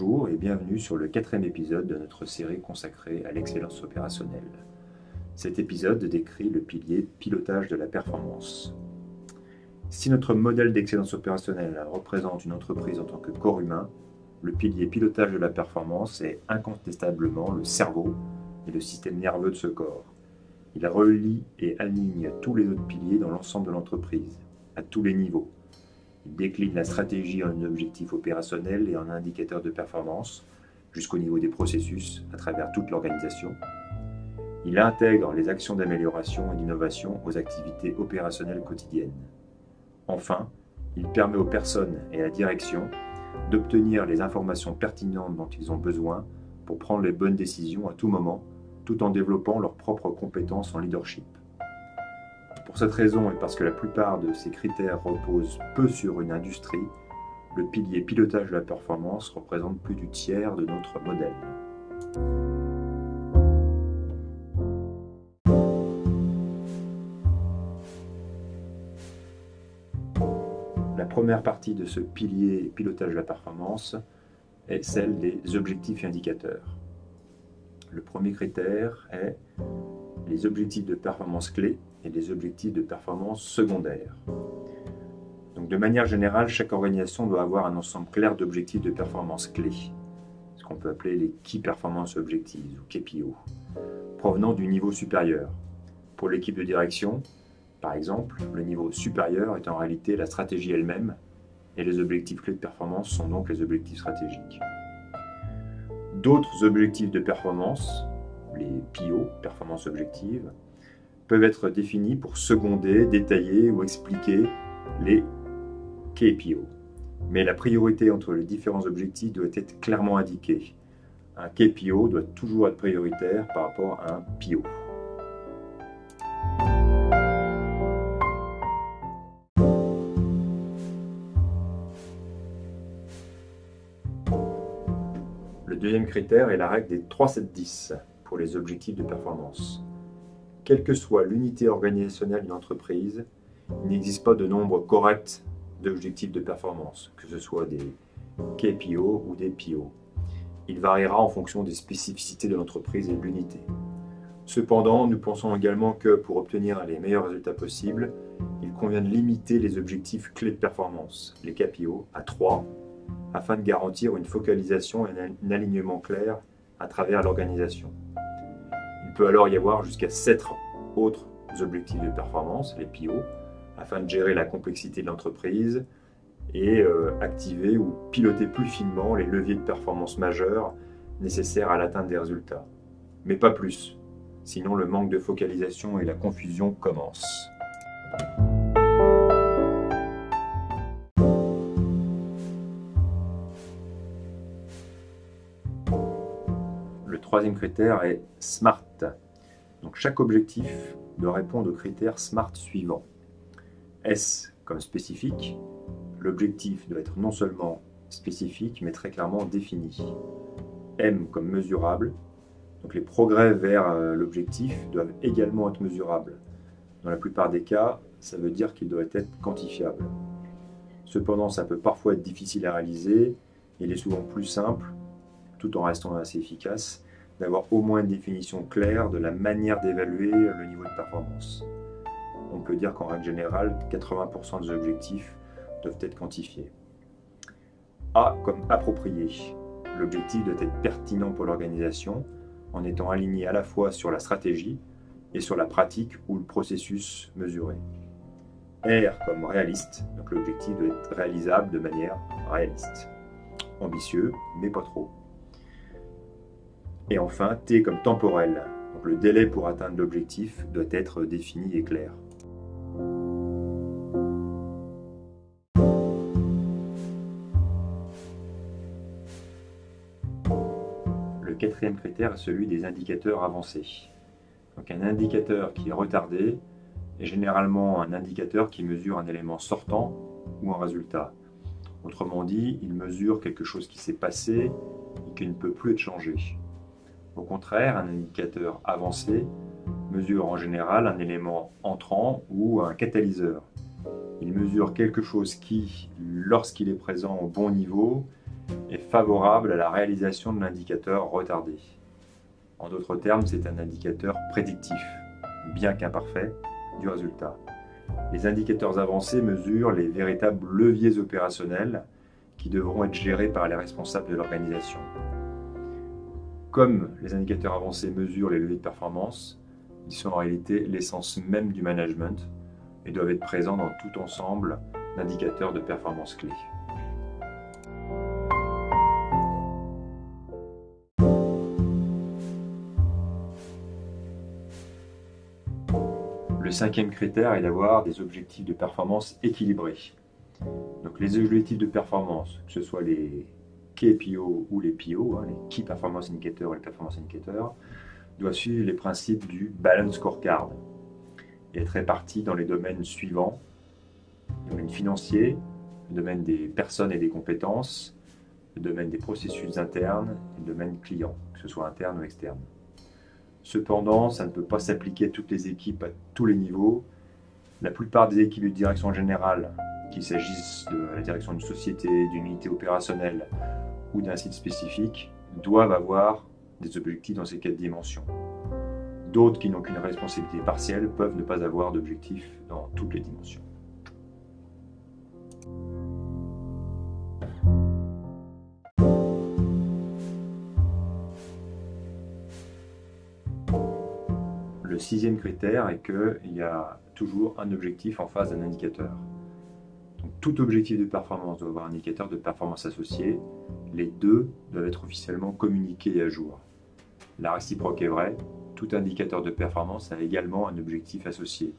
Bonjour et bienvenue sur le quatrième épisode de notre série consacrée à l'excellence opérationnelle. Cet épisode décrit le pilier pilotage de la performance. Si notre modèle d'excellence opérationnelle représente une entreprise en tant que corps humain, le pilier pilotage de la performance est incontestablement le cerveau et le système nerveux de ce corps. Il relie et aligne tous les autres piliers dans l'ensemble de l'entreprise, à tous les niveaux. Il décline la stratégie en objectif opérationnel et en indicateur de performance, jusqu'au niveau des processus, à travers toute l'organisation. Il intègre les actions d'amélioration et d'innovation aux activités opérationnelles quotidiennes. Enfin, il permet aux personnes et à la direction d'obtenir les informations pertinentes dont ils ont besoin pour prendre les bonnes décisions à tout moment, tout en développant leurs propres compétences en leadership. Pour cette raison et parce que la plupart de ces critères reposent peu sur une industrie, le pilier pilotage de la performance représente plus du tiers de notre modèle. La première partie de ce pilier pilotage de la performance est celle des objectifs et indicateurs. Le premier critère est les objectifs de performance clés et les objectifs de performance secondaires. Donc, de manière générale, chaque organisation doit avoir un ensemble clair d'objectifs de performance clés, ce qu'on peut appeler les Key Performance Objectives ou KPO, provenant du niveau supérieur. Pour l'équipe de direction, par exemple, le niveau supérieur est en réalité la stratégie elle-même, et les objectifs clés de performance sont donc les objectifs stratégiques. D'autres objectifs de performance, les PO, performance objective, peuvent être définis pour seconder, détailler ou expliquer les KPO. Mais la priorité entre les différents objectifs doit être clairement indiquée. Un KPO doit toujours être prioritaire par rapport à un PO. Le deuxième critère est la règle des 3-7-10 pour les objectifs de performance. Quelle que soit l'unité organisationnelle d'une entreprise, il n'existe pas de nombre correct d'objectifs de performance, que ce soit des KPO ou des PO. Il variera en fonction des spécificités de l'entreprise et de l'unité. Cependant, nous pensons également que pour obtenir les meilleurs résultats possibles, il convient de limiter les objectifs clés de performance, les KPO, à 3, afin de garantir une focalisation et un alignement clair à travers l'organisation. Il peut alors y avoir jusqu'à 7 autres objectifs de performance, les PO, afin de gérer la complexité de l'entreprise et euh, activer ou piloter plus finement les leviers de performance majeurs nécessaires à l'atteinte des résultats. Mais pas plus, sinon le manque de focalisation et la confusion commencent. Troisième critère est SMART. Donc chaque objectif doit répondre aux critères SMART suivants. S comme spécifique, l'objectif doit être non seulement spécifique mais très clairement défini. M comme mesurable, donc les progrès vers euh, l'objectif doivent également être mesurables. Dans la plupart des cas, ça veut dire qu'il doit être quantifiable. Cependant, ça peut parfois être difficile à réaliser, il est souvent plus simple, tout en restant assez efficace, d'avoir au moins une définition claire de la manière d'évaluer le niveau de performance. On peut dire qu'en règle générale, 80% des objectifs doivent être quantifiés. A comme approprié. L'objectif doit être pertinent pour l'organisation en étant aligné à la fois sur la stratégie et sur la pratique ou le processus mesuré. R comme réaliste, donc l'objectif doit être réalisable de manière réaliste. Ambitieux, mais pas trop. Et enfin, T comme temporel. Donc le délai pour atteindre l'objectif doit être défini et clair. Le quatrième critère est celui des indicateurs avancés. Donc un indicateur qui est retardé est généralement un indicateur qui mesure un élément sortant ou un résultat. Autrement dit, il mesure quelque chose qui s'est passé et qui ne peut plus être changé. Au contraire, un indicateur avancé mesure en général un élément entrant ou un catalyseur. Il mesure quelque chose qui, lorsqu'il est présent au bon niveau, est favorable à la réalisation de l'indicateur retardé. En d'autres termes, c'est un indicateur prédictif, bien qu'imparfait, du résultat. Les indicateurs avancés mesurent les véritables leviers opérationnels qui devront être gérés par les responsables de l'organisation. Comme les indicateurs avancés mesurent les leviers de performance, ils sont en réalité l'essence même du management et doivent être présents dans tout ensemble d'indicateurs de performance clés. Le cinquième critère est d'avoir des objectifs de performance équilibrés. Donc les objectifs de performance, que ce soit les KPO ou les PO, hein, les Key Performance Indicators et les Performance Indicators, doivent suivre les principes du Balance Scorecard et être répartis dans les domaines suivants le domaine financier, le domaine des personnes et des compétences, le domaine des processus internes et le domaine client, que ce soit interne ou externe. Cependant, ça ne peut pas s'appliquer à toutes les équipes à tous les niveaux. La plupart des équipes de direction générale, qu'il s'agisse de la direction d'une société, d'une unité opérationnelle ou d'un site spécifique, doivent avoir des objectifs dans ces quatre dimensions. D'autres qui n'ont qu'une responsabilité partielle peuvent ne pas avoir d'objectifs dans toutes les dimensions. Le sixième critère est qu'il y a toujours un objectif en face d'un indicateur. Tout objectif de performance doit avoir un indicateur de performance associé. Les deux doivent être officiellement communiqués et à jour. La réciproque est vraie, tout indicateur de performance a également un objectif associé.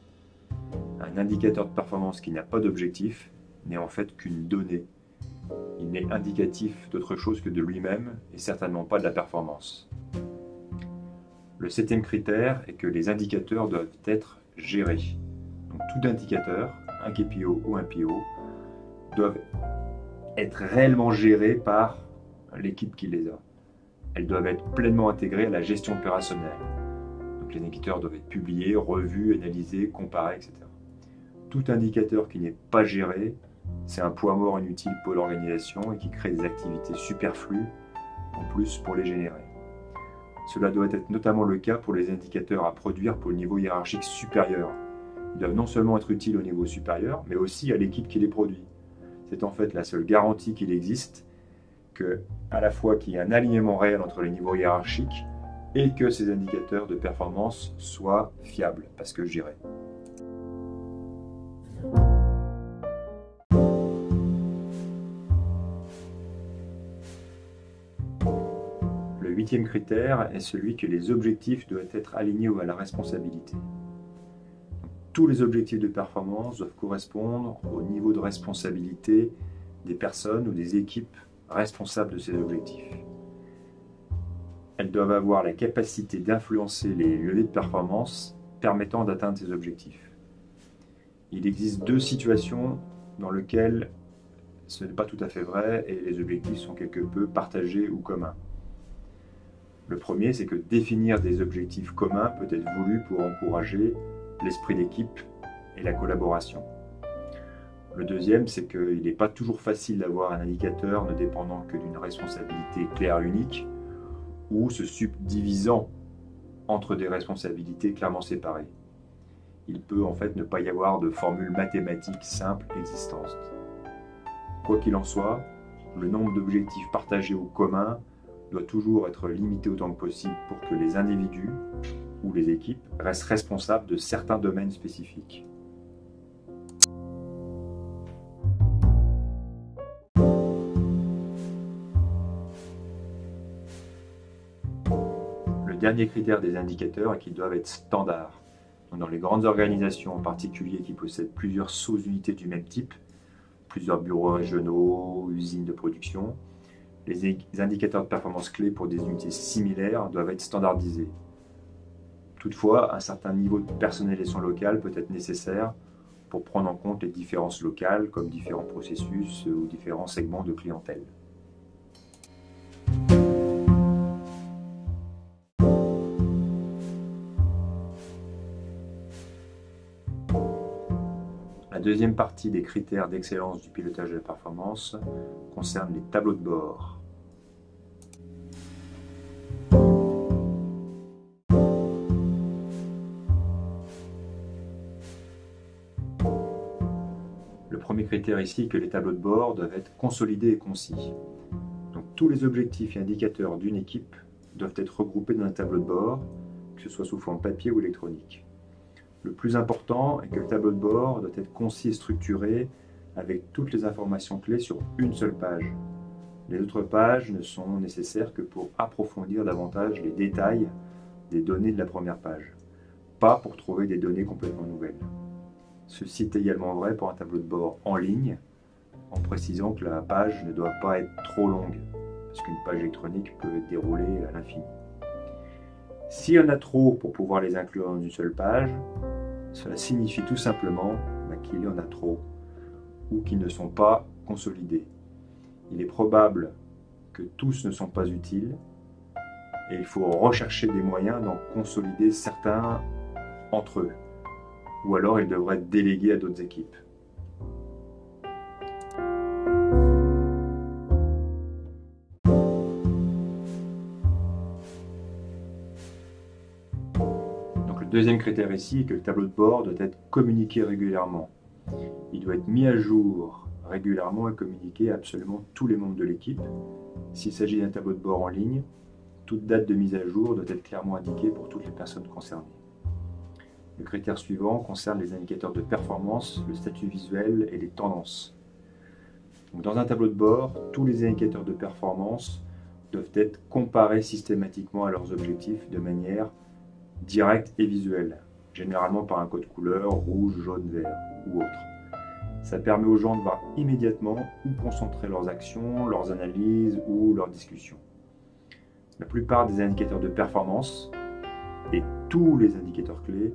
Un indicateur de performance qui n'a pas d'objectif n'est en fait qu'une donnée. Il n'est indicatif d'autre chose que de lui-même et certainement pas de la performance. Le septième critère est que les indicateurs doivent être gérés. Donc, tout indicateur, un KPO ou un PO, doivent être réellement gérés par l'équipe qui les a. Elles doivent être pleinement intégrées à la gestion opérationnelle. Donc, les indicateurs doivent être publiés, revus, analysés, comparés, etc. Tout indicateur qui n'est pas géré, c'est un poids mort inutile pour l'organisation et qui crée des activités superflues en plus pour les générer. Cela doit être notamment le cas pour les indicateurs à produire pour le niveau hiérarchique supérieur. Ils doivent non seulement être utiles au niveau supérieur, mais aussi à l'équipe qui les produit. C'est en fait la seule garantie qu'il existe que, à la fois qu'il y ait un alignement réel entre les niveaux hiérarchiques et que ces indicateurs de performance soient fiables, parce que j'irai. huitième critère est celui que les objectifs doivent être alignés à la responsabilité. Tous les objectifs de performance doivent correspondre au niveau de responsabilité des personnes ou des équipes responsables de ces objectifs. Elles doivent avoir la capacité d'influencer les leviers de performance permettant d'atteindre ces objectifs. Il existe deux situations dans lesquelles ce n'est pas tout à fait vrai et les objectifs sont quelque peu partagés ou communs. Le premier, c'est que définir des objectifs communs peut être voulu pour encourager l'esprit d'équipe et la collaboration. Le deuxième, c'est qu'il n'est pas toujours facile d'avoir un indicateur ne dépendant que d'une responsabilité claire unique ou se subdivisant entre des responsabilités clairement séparées. Il peut en fait ne pas y avoir de formule mathématique simple existante. Quoi qu'il en soit, le nombre d'objectifs partagés ou communs doit toujours être limité autant que possible pour que les individus ou les équipes restent responsables de certains domaines spécifiques. Le dernier critère des indicateurs est qu'ils doivent être standards. dans les grandes organisations en particulier qui possèdent plusieurs sous-unités du même type, plusieurs bureaux régionaux, usines de production, les indicateurs de performance clés pour des unités similaires doivent être standardisés. Toutefois, un certain niveau de personnalisation locale peut être nécessaire pour prendre en compte les différences locales, comme différents processus ou différents segments de clientèle. Deuxième partie des critères d'excellence du pilotage de la performance concerne les tableaux de bord. Le premier critère ici est que les tableaux de bord doivent être consolidés et concis. Donc tous les objectifs et indicateurs d'une équipe doivent être regroupés dans un tableau de bord, que ce soit sous forme papier ou électronique. Le plus important est que le tableau de bord doit être concis et structuré avec toutes les informations clés sur une seule page. Les autres pages ne sont nécessaires que pour approfondir davantage les détails des données de la première page, pas pour trouver des données complètement nouvelles. Ceci est également vrai pour un tableau de bord en ligne, en précisant que la page ne doit pas être trop longue, parce qu'une page électronique peut être déroulée à l'infini. S'il y en a trop pour pouvoir les inclure dans une seule page, cela signifie tout simplement bah, qu'il y en a trop ou qu'ils ne sont pas consolidés. Il est probable que tous ne sont pas utiles et il faut rechercher des moyens d'en consolider certains entre eux. Ou alors ils devraient être délégués à d'autres équipes. Deuxième critère ici est que le tableau de bord doit être communiqué régulièrement. Il doit être mis à jour régulièrement et communiqué à absolument tous les membres de l'équipe. S'il s'agit d'un tableau de bord en ligne, toute date de mise à jour doit être clairement indiquée pour toutes les personnes concernées. Le critère suivant concerne les indicateurs de performance, le statut visuel et les tendances. dans un tableau de bord, tous les indicateurs de performance doivent être comparés systématiquement à leurs objectifs de manière direct et visuel, généralement par un code couleur rouge, jaune, vert ou autre. Ça permet aux gens de voir immédiatement où concentrer leurs actions, leurs analyses ou leurs discussions. La plupart des indicateurs de performance et tous les indicateurs clés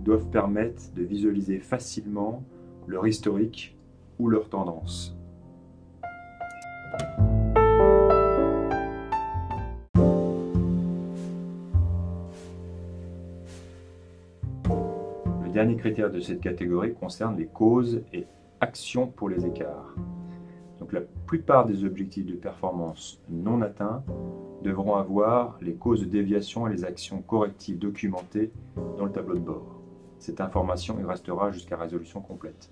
doivent permettre de visualiser facilement leur historique ou leur tendance. Dernier critère de cette catégorie concerne les causes et actions pour les écarts. Donc la plupart des objectifs de performance non atteints devront avoir les causes de déviation et les actions correctives documentées dans le tableau de bord. Cette information y restera jusqu'à résolution complète.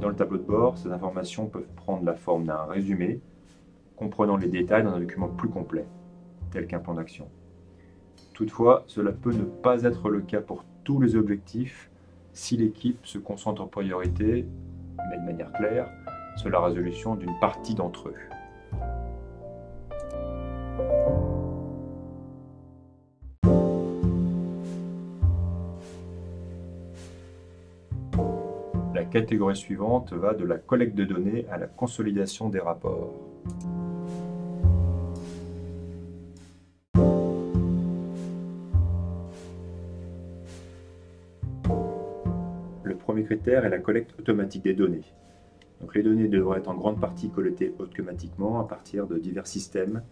Dans le tableau de bord, ces informations peuvent prendre la forme d'un résumé comprenant les détails dans un document plus complet, tel qu'un plan d'action. Toutefois, cela peut ne pas être le cas pour tous les objectifs si l'équipe se concentre en priorité, mais de manière claire, sur la résolution d'une partie d'entre eux. La catégorie suivante va de la collecte de données à la consolidation des rapports. Est la collecte automatique des données. Donc les données devraient être en grande partie collectées automatiquement à partir de divers systèmes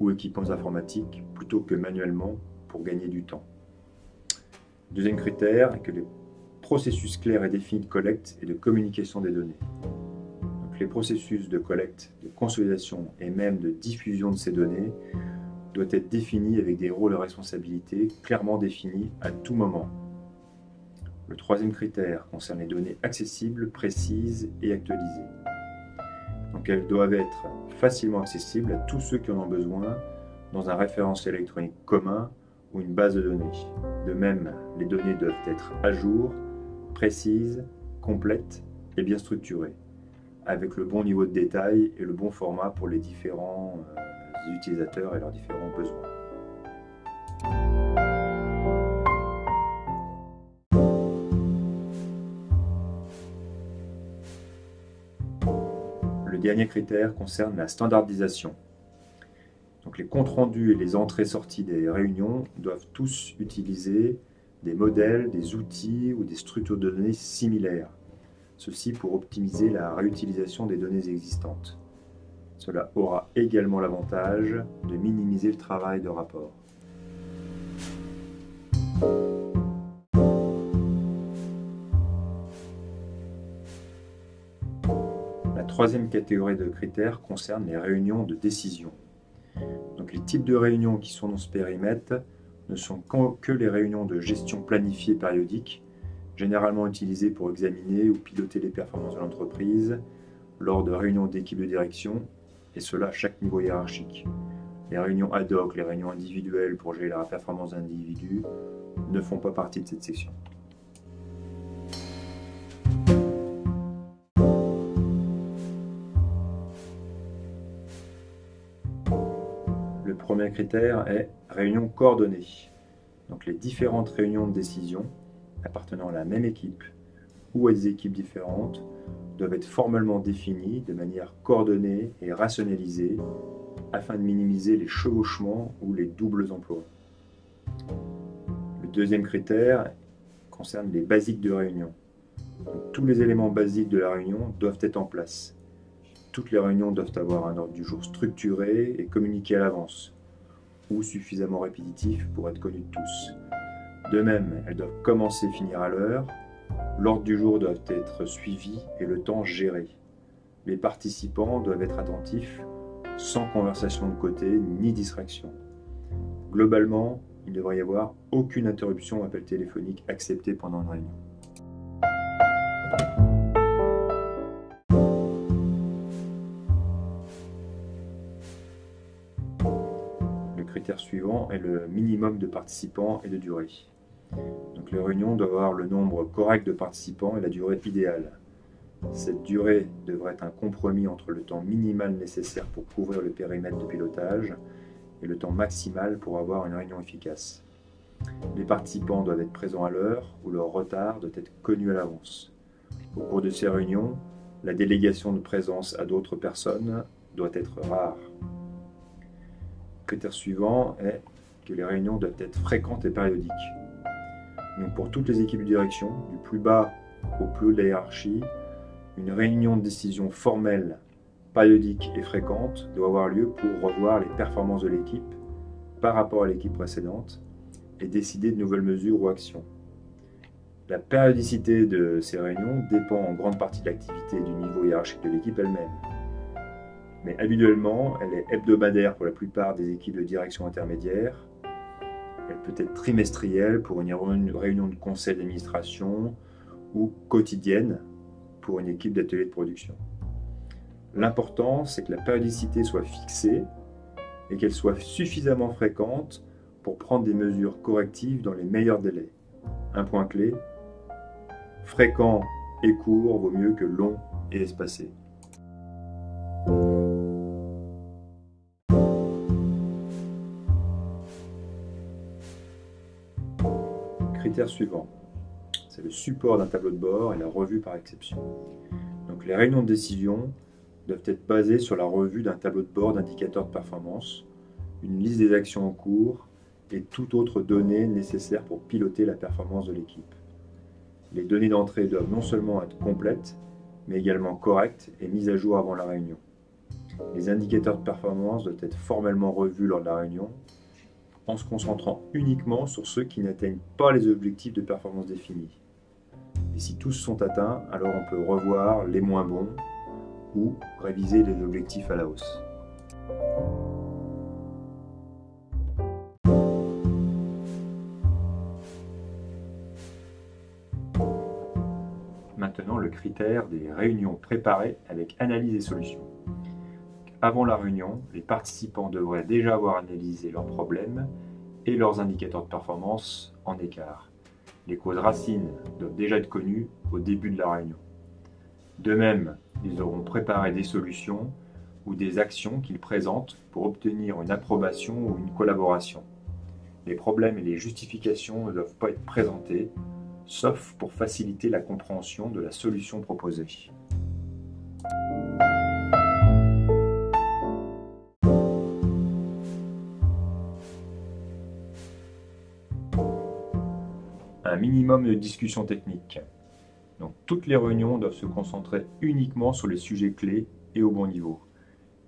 ou équipements informatiques plutôt que manuellement pour gagner du temps. Deuxième critère est que les processus clairs et définis de collecte et de communication des données. Les processus de collecte, de consolidation et même de diffusion de ces données doivent être définis avec des rôles et responsabilités clairement définis à tout moment le troisième critère concerne les données accessibles, précises et actualisées. Donc elles doivent être facilement accessibles à tous ceux qui en ont besoin dans un référentiel électronique commun ou une base de données. De même, les données doivent être à jour, précises, complètes et bien structurées, avec le bon niveau de détail et le bon format pour les différents euh, utilisateurs et leurs différents besoins. Dernier critère concerne la standardisation. Donc les comptes rendus et les entrées-sorties des réunions doivent tous utiliser des modèles, des outils ou des structures de données similaires. Ceci pour optimiser la réutilisation des données existantes. Cela aura également l'avantage de minimiser le travail de rapport. Troisième catégorie de critères concerne les réunions de décision. Donc les types de réunions qui sont dans ce périmètre ne sont que les réunions de gestion planifiée périodique, généralement utilisées pour examiner ou piloter les performances de l'entreprise lors de réunions d'équipe de direction, et cela à chaque niveau hiérarchique. Les réunions ad hoc, les réunions individuelles pour gérer la performance d'individus ne font pas partie de cette section. Premier critère est réunion coordonnée. Donc les différentes réunions de décision appartenant à la même équipe ou à des équipes différentes doivent être formellement définies de manière coordonnée et rationalisée afin de minimiser les chevauchements ou les doubles emplois. Le deuxième critère concerne les basiques de réunion. tous les éléments basiques de la réunion doivent être en place. Toutes les réunions doivent avoir un ordre du jour structuré et communiqué à l'avance, suffisamment répétitif pour être connu de tous. De même, elles doivent commencer et finir à l'heure, l'ordre du jour doit être suivi et le temps géré. Les participants doivent être attentifs sans conversation de côté ni distraction. Globalement, il ne devrait y avoir aucune interruption ou appel téléphonique accepté pendant une réunion. Critère suivant est le minimum de participants et de durée. Donc les réunions doivent avoir le nombre correct de participants et la durée idéale. Cette durée devrait être un compromis entre le temps minimal nécessaire pour couvrir le périmètre de pilotage et le temps maximal pour avoir une réunion efficace. Les participants doivent être présents à l'heure ou leur retard doit être connu à l'avance. Au cours de ces réunions, la délégation de présence à d'autres personnes doit être rare. Critère suivant est que les réunions doivent être fréquentes et périodiques. Donc pour toutes les équipes de direction, du plus bas au plus haut de la hiérarchie, une réunion de décision formelle, périodique et fréquente doit avoir lieu pour revoir les performances de l'équipe par rapport à l'équipe précédente et décider de nouvelles mesures ou actions. La périodicité de ces réunions dépend en grande partie de l'activité et du niveau hiérarchique de l'équipe elle-même. Mais habituellement, elle est hebdomadaire pour la plupart des équipes de direction intermédiaire. Elle peut être trimestrielle pour une réunion de conseil d'administration ou quotidienne pour une équipe d'atelier de production. L'important, c'est que la périodicité soit fixée et qu'elle soit suffisamment fréquente pour prendre des mesures correctives dans les meilleurs délais. Un point clé, fréquent et court vaut mieux que long et espacé. Critère suivant c'est le support d'un tableau de bord et la revue par exception. Donc les réunions de décision doivent être basées sur la revue d'un tableau de bord d'indicateurs de performance, une liste des actions en cours et toute autre donnée nécessaire pour piloter la performance de l'équipe. Les données d'entrée doivent non seulement être complètes, mais également correctes et mises à jour avant la réunion. Les indicateurs de performance doivent être formellement revus lors de la réunion en se concentrant uniquement sur ceux qui n'atteignent pas les objectifs de performance définis. Et si tous sont atteints, alors on peut revoir les moins bons ou réviser les objectifs à la hausse. Maintenant, le critère des réunions préparées avec analyse et solutions. Avant la réunion, les participants devraient déjà avoir analysé leurs problèmes et leurs indicateurs de performance en écart les causes racines doivent déjà être connues au début de la réunion. De même, ils auront préparé des solutions ou des actions qu'ils présentent pour obtenir une approbation ou une collaboration. Les problèmes et les justifications ne doivent pas être présentés, sauf pour faciliter la compréhension de la solution proposée. Minimum de discussions techniques. Donc toutes les réunions doivent se concentrer uniquement sur les sujets clés et au bon niveau.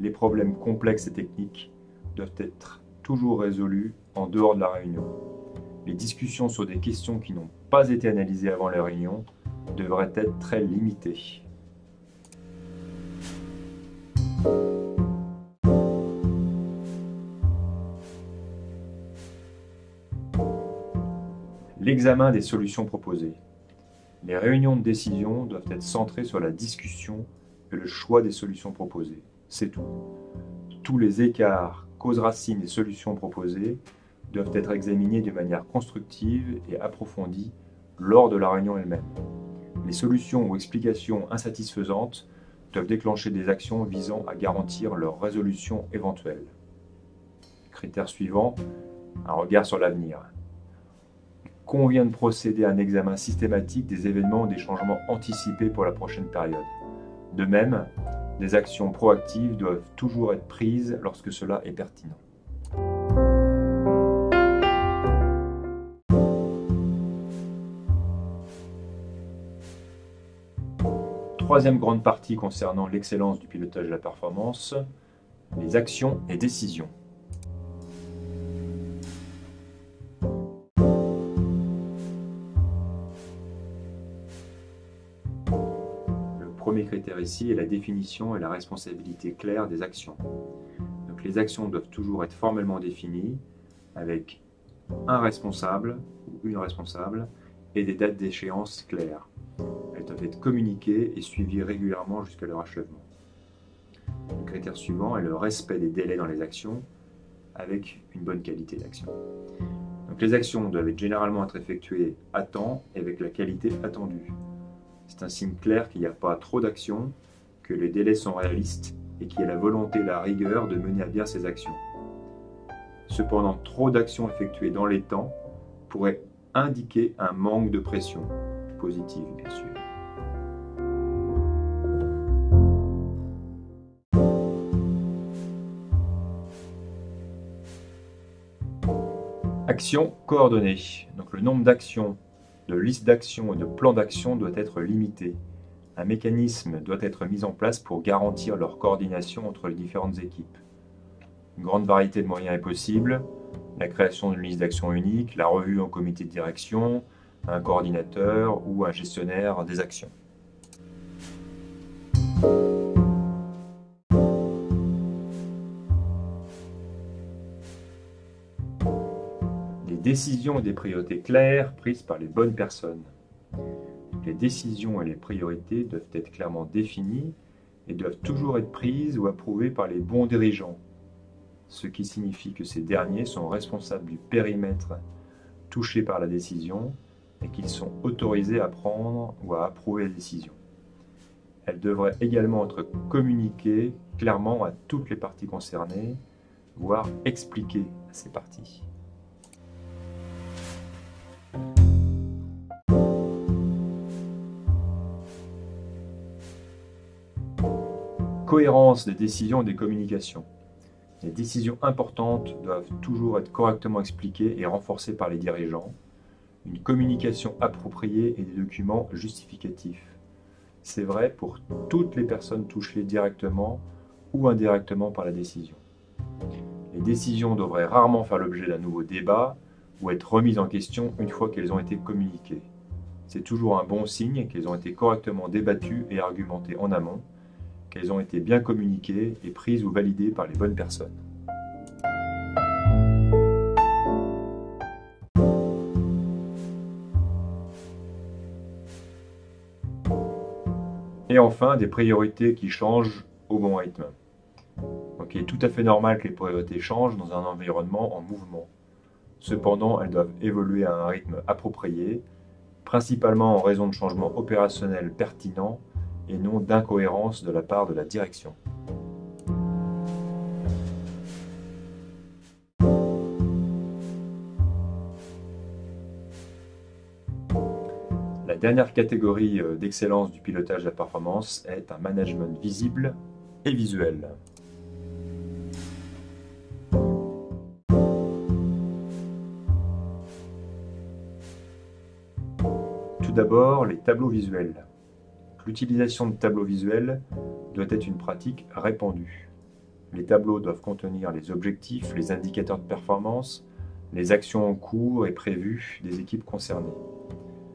Les problèmes complexes et techniques doivent être toujours résolus en dehors de la réunion. Les discussions sur des questions qui n'ont pas été analysées avant la réunion devraient être très limitées. L'examen des solutions proposées. Les réunions de décision doivent être centrées sur la discussion et le choix des solutions proposées. C'est tout. Tous les écarts, causes racines et solutions proposées doivent être examinés de manière constructive et approfondie lors de la réunion elle-même. Les solutions ou explications insatisfaisantes doivent déclencher des actions visant à garantir leur résolution éventuelle. Critère suivant, un regard sur l'avenir. Convient de procéder à un examen systématique des événements ou des changements anticipés pour la prochaine période. De même, des actions proactives doivent toujours être prises lorsque cela est pertinent. Troisième grande partie concernant l'excellence du pilotage de la performance, les actions et décisions. La définition et la responsabilité claire des actions. Donc les actions doivent toujours être formellement définies avec un responsable ou une responsable et des dates d'échéance claires doivent être communiquées et suivies régulièrement jusqu'à leur achèvement. Le critère suivant est le respect des délais dans les actions avec une bonne qualité d'action. Donc les actions doivent généralement être effectuées à temps et avec la qualité attendue. C'est un signe clair qu'il n'y a pas trop d'actions, que les délais sont réalistes et qu'il y a la volonté et la rigueur de mener à bien ces actions. Cependant, trop d'actions effectuées dans les temps pourrait indiquer un manque de pression, positive bien sûr. Actions coordonnées. Donc le nombre d'actions, de listes d'actions et de plans d'action doit être limité. Un mécanisme doit être mis en place pour garantir leur coordination entre les différentes équipes. Une grande variété de moyens est possible. La création d'une liste d'actions unique, la revue en comité de direction, un coordinateur ou un gestionnaire des actions. Décisions et des priorités claires prises par les bonnes personnes. Les décisions et les priorités doivent être clairement définies et doivent toujours être prises ou approuvées par les bons dirigeants, ce qui signifie que ces derniers sont responsables du périmètre touché par la décision et qu'ils sont autorisés à prendre ou à approuver la décision. Elles devraient également être communiquées clairement à toutes les parties concernées, voire expliquées à ces parties. Des décisions et des communications. Les décisions importantes doivent toujours être correctement expliquées et renforcées par les dirigeants. Une communication appropriée et des documents justificatifs. C'est vrai pour toutes les personnes touchées directement ou indirectement par la décision. Les décisions devraient rarement faire l'objet d'un nouveau débat ou être remises en question une fois qu'elles ont été communiquées. C'est toujours un bon signe qu'elles ont été correctement débattues et argumentées en amont, qu'elles ont été bien communiquées et prises ou validées par les bonnes personnes. Et enfin, des priorités qui changent au bon rythme. Il est tout à fait normal que les priorités changent dans un environnement en mouvement. Cependant, elles doivent évoluer à un rythme approprié, principalement en raison de changements opérationnels pertinents et non d'incohérence de la part de la direction. La dernière catégorie euh, d'excellence du pilotage de la performance est un management visible et visuel. d'abord les tableaux visuels. L'utilisation de tableaux visuels doit être une pratique répandue. Les tableaux doivent contenir les objectifs, les indicateurs de performance, les actions en cours et prévues des équipes concernées.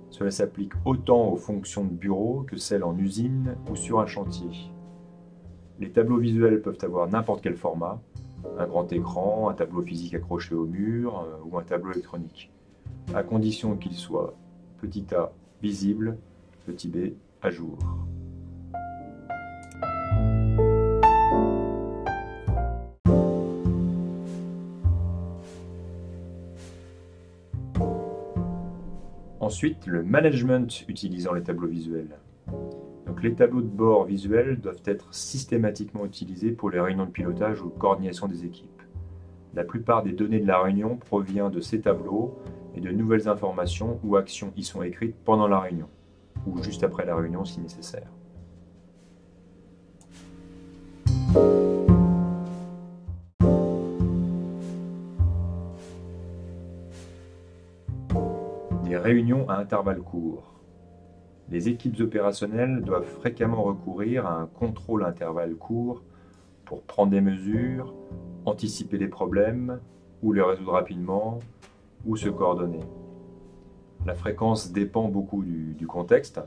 Cela s'applique autant aux fonctions de bureau que celles en usine ou sur un chantier. Les tableaux visuels peuvent avoir n'importe quel format, un grand écran, un tableau physique accroché au mur euh, ou un tableau électronique. à condition qu'il soit petit a visible, petit b Ensuite, le management utilisant les tableaux visuels. Donc, les tableaux de bord visuels doivent être systématiquement utilisés pour les réunions de pilotage ou coordination des équipes. La plupart des données de la réunion provient de ces tableaux et de nouvelles informations ou actions y sont écrites pendant la réunion ou juste après la réunion si nécessaire. Des réunions à intervalles courts. Les équipes opérationnelles doivent fréquemment recourir à un contrôle à intervalles courts pour prendre des mesures, anticiper les problèmes ou les résoudre rapidement ou se coordonner. La fréquence dépend beaucoup du, contexte.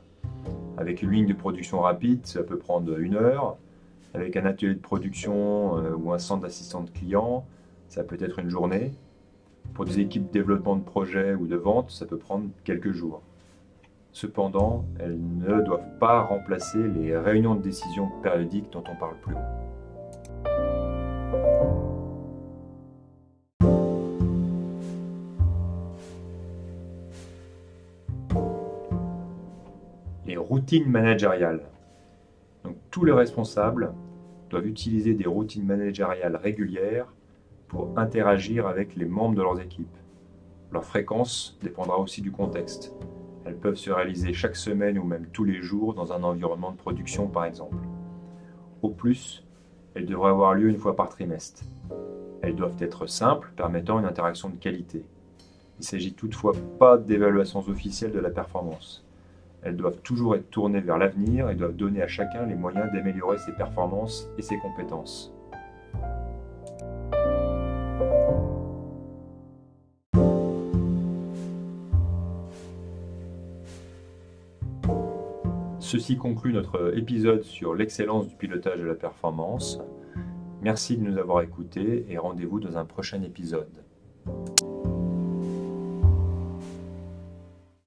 Avec une ligne de production rapide, ça peut prendre une heure. Avec un atelier de production euh, ou un centre d'assistance client, ça peut être une journée. Pour des équipes de développement de projet ou de vente, ça peut prendre quelques jours. Cependant, elles ne doivent pas remplacer les réunions de décision périodiques dont on parle plus haut. Routines managériales. Donc, tous les responsables doivent utiliser des routines managériales régulières pour interagir avec les membres de leurs équipes. Leur fréquence dépendra aussi du contexte. Elles peuvent se réaliser chaque semaine ou même tous les jours dans un environnement de production par exemple. Au plus, elles devraient avoir lieu une fois par trimestre. Elles doivent être simples, permettant une interaction de qualité. Il ne s'agit toutefois pas d'évaluations officielles de la performance. Elles doivent toujours être tournées vers l'avenir et doivent donner à chacun les moyens d'améliorer ses performances et ses compétences. Ceci conclut notre épisode sur l'excellence du pilotage de la performance. Merci de nous avoir écoutés et rendez-vous dans un prochain épisode.